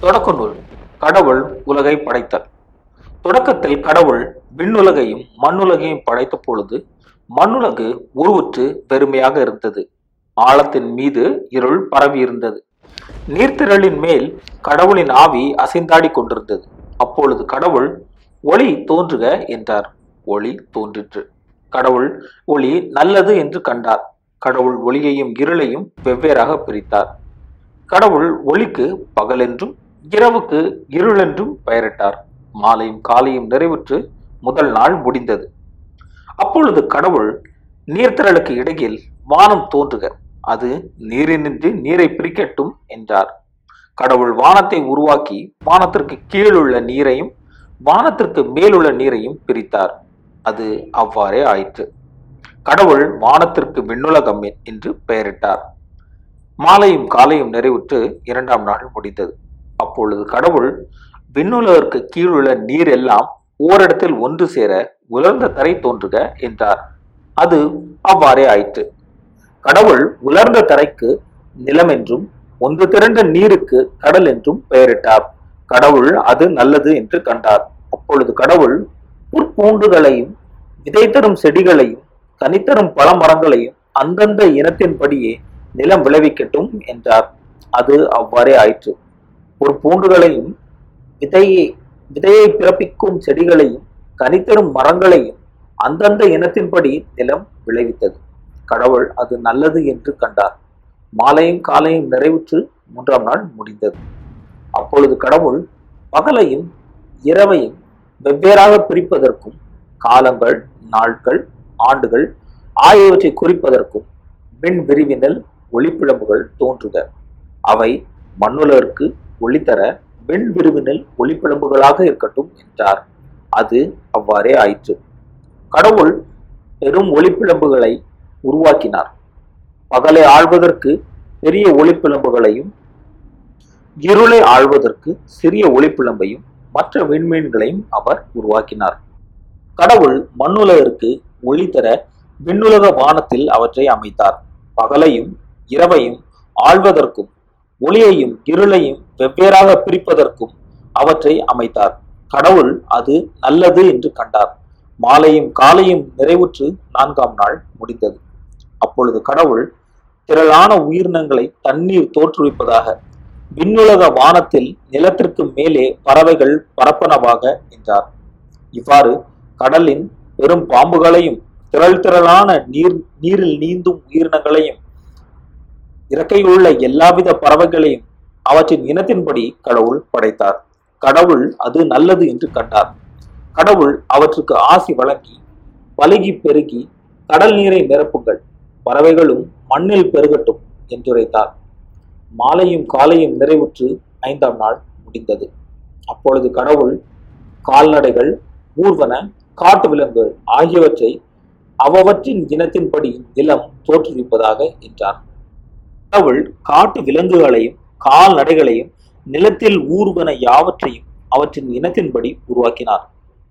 தொடக்க நூல் கடவுள் உலகை படைத்தல். தொடக்கத்தில் கடவுள் விண்ணுலகையும் மண்ணுலகையும் படைத்த பொழுது மண்ணுலகு உருவுற்று வெறுமையாக இருந்தது. ஆழத்தின் மீது இருள் பரவி இருந்தது. நீர்த்திரளின் மேல் கடவுளின் ஆவி அசைந்தாடி கொண்டிருந்தது. அப்பொழுது கடவுள் ஒளி தோன்றுக என்றார். ஒளி தோன்றிற்று. கடவுள் ஒளி நல்லது என்று கண்டார். கடவுள் ஒளியையும் இருளையும் வெவ்வேறாக பிரித்தார். கடவுள் ஒளிக்கு பகல் என்றும் இரவுக்கு இருள் என்றும் பெயரிட்டார். மாலையும் காலையும் நிறைவுற்று முதல் நாள் முடிந்தது. அப்பொழுது கடவுள் நீர்த்திரளுக்கு இடையில் வானம் தோன்றுக. அது நீரினின்று நீரை பிரிக்கட்டும் என்றார். கடவுள் வானத்தை உருவாக்கி வானத்திற்கு கீழுள்ள நீரையும் வானத்திற்கு மேலுள்ள நீரையும் பிரித்தார். அது அவ்வாறே ஆயிற்று. கடவுள் வானத்திற்கு விண்ணுலகம் என்று பெயரிட்டார். மாலையும் காலையும் நிறைவுற்று இரண்டாம் நாள் முடிந்தது. அப்பொழுது கடவுள் விண்ணுலகிற்கு கீழுள்ள நீர் எல்லாம் ஓரிடத்தில் ஒன்று சேர உலர்ந்த தரை தோன்றுக என்றார். அது அவ்வாறே ஆயிற்று. கடவுள் உலர்ந்த தரைக்கு நிலம் என்றும் ஒன்று திரண்ட நீருக்கு கடல் என்றும் பெயரிட்டார். கடவுள் அது நல்லது என்று கண்டார். அப்பொழுது கடவுள் புற்பூண்டுகளையும் விதை தரும் செடிகளையும் கனித்தரும் பல மரங்களையும் அந்தந்த இனத்தின்படியே நிலம் விளைவிக்கட்டும் என்றார். அது அவ்வாறே ஆயிற்று. ஒரு பூண்டுகளையும் விதையை விதையை பிறப்பிக்கும் செடிகளையும் கனித்தரும் மரங்களையும் அந்தந்த இனத்தின்படி நிலம் விளைவித்தது. கடவுள் அது நல்லது என்று கண்டார். மாலையும் காலையும் நிறைவுற்று மூன்றாம் நாள் முடிந்தது. அப்பொழுது கடவுள் பகலையும் இரவையும் வெவ்வேறாக பிரிப்பதற்கும் காலங்கள் நாட்கள் ஆண்டுகள் ஆகியவற்றை குறிப்பதற்கும் மின் விரிவினல் ஒளிப்பிழம்புகள் தோன்றுக. அவை மண்ணுலருக்கு ஒளித்தர வெண் விரிவினல் ஒளிப்பிழம்புகளாக இருக்கட்டும் என்றார். அது அவ்வாறே ஆயிற்று. கடவுள் பெரும் ஒளிப்பிழம்புகளை உருவாக்கினார். பகலை ஆழ்வதற்கு பெரிய ஒளிப்பிழம்புகளையும் இருளை ஆழ்வதற்கு சிறிய ஒளிப்பிழம்பையும் மற்ற விண்மீன்களையும் அவர் உருவாக்கினார். கடவுள் மண்ணுலகிற்கு ஒளி தர விண்ணுலக வானத்தில் அவற்றை அமைத்தார். பகலையும் இரவையும் ஆள்வதற்கும் ஒளியையும் இருளையும் வெவ்வேறாக பிரிப்பதற்கும் அவற்றை அமைத்தார். கடவுள் அது நல்லது என்று கண்டார். மாலையும் காலையும் நிறைவுற்று நான்காம் நாள் முடிந்தது. அப்பொழுது கடவுள் திரளான உயிரினங்களை தண்ணீர் தோற்றுவிப்பதாக விண்ணுலக வானத்தில் நிலத்திற்கு மேலே பறவைகள் பரப்பனவாக என்றார் இவ்வாறு கடலின் பெரும் பாம்புகளையும் திரள் திரளான நீர் நீரில் நீந்தும் உயிரினங்களையும் இறக்கையுள்ள எல்லாவித பறவைகளையும் அவற்றின் இனத்தின்படி கடவுள் படைத்தார். கடவுள் அது நல்லது என்று கண்டார். கடவுள் அவற்றுக்கு ஆசி வழங்கி பலுகி பெருகி கடல் நீரை நிரப்புங்கள். பறவைகளும் மண்ணில் பெருகட்டும் என்றுரைத்தார். மாலையும் காலையும் நிறைவுற்று ஐந்தாம் நாள் முடிந்தது. அப்பொழுது கடவுள் கால்நடைகள் ஊர்வன காட்டு விலங்குகள் ஆகியவற்றை அவற்றின் இனத்தின்படி நிலம் தோற்றுவிப்பதாக என்றார். கடவுள் காட்டு விலங்குகளையும் கால்நடைகளையும் நிலத்தில் ஊர்வன யாவற்றையும் அவற்றின் இனத்தின்படி உருவாக்கினார்.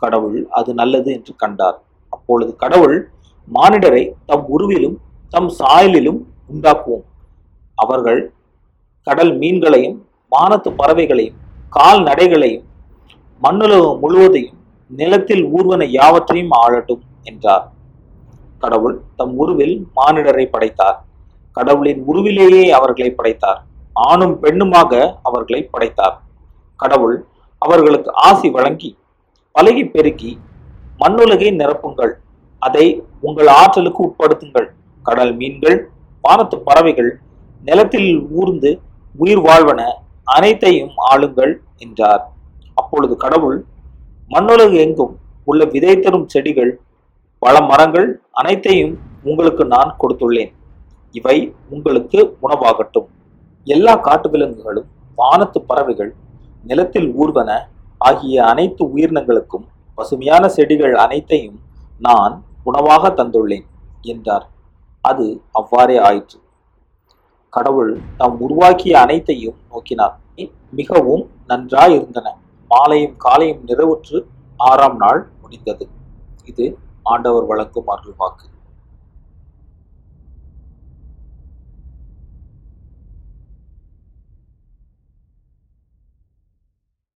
கடவுள் அது நல்லது என்று கண்டார். அப்பொழுது கடவுள் மானிடரை தம் உருவிலும் தம் சாயலிலும் உண்டாக்குவோம். அவர்கள் கடல் மீன்களையும் வானத்து பறவைகளையும் கால்நடைகளையும் மண்ணுலகம் முழுவதையும் நிலத்தில் ஊர்வன யாவற்றையும் ஆளட்டும் என்றார். கடவுள் தம் உருவில் மானிடரை படைத்தார். கடவுளின் உருவிலேயே அவர்களை படைத்தார். ஆணும் பெண்ணுமாக அவர்களை படைத்தார். கடவுள் அவர்களுக்கு ஆசி வழங்கி பழகி பெருக்கி மண்ணுலகை நிரப்புங்கள். அதை உங்கள் ஆற்றலுக்கு உட்படுத்துங்கள். கடல் மீன்கள் வானத்து பறவைகள் நிலத்தில் ஊர்ந்து உயிர் வாழ்வன அனைத்தையும் ஆளுங்கள் என்றார். அப்பொழுது கடவுள் மண்ணுலகு எங்கும் உள்ள விதை தரும் செடிகள் பல மரங்கள் அனைத்தையும் உங்களுக்கு நான் கொடுத்துள்ளேன். இவை உங்களுக்கு உணவாகட்டும் எல்லா காட்டு விலங்குகளும் வானத்து பறவைகள் நிலத்தில் ஊர்வன ஆகிய அனைத்து உயிரினங்களுக்கும் பசுமையான செடிகள் அனைத்தையும் நான் உணவாக தந்துள்ளேன் என்றார். அது அவ்வாறே ஆயிற்று. கடவுள் தாம் உருவாக்கிய அனைத்தையும் நோக்கினார். மிகவும் நன்றாயிருந்தன. மாலையும் காலையும் நிறைவுற்று ஆறாம் நாள் முடிந்தது. இது ஆண்டவர் வழங்கும் அருள்வாக்கு.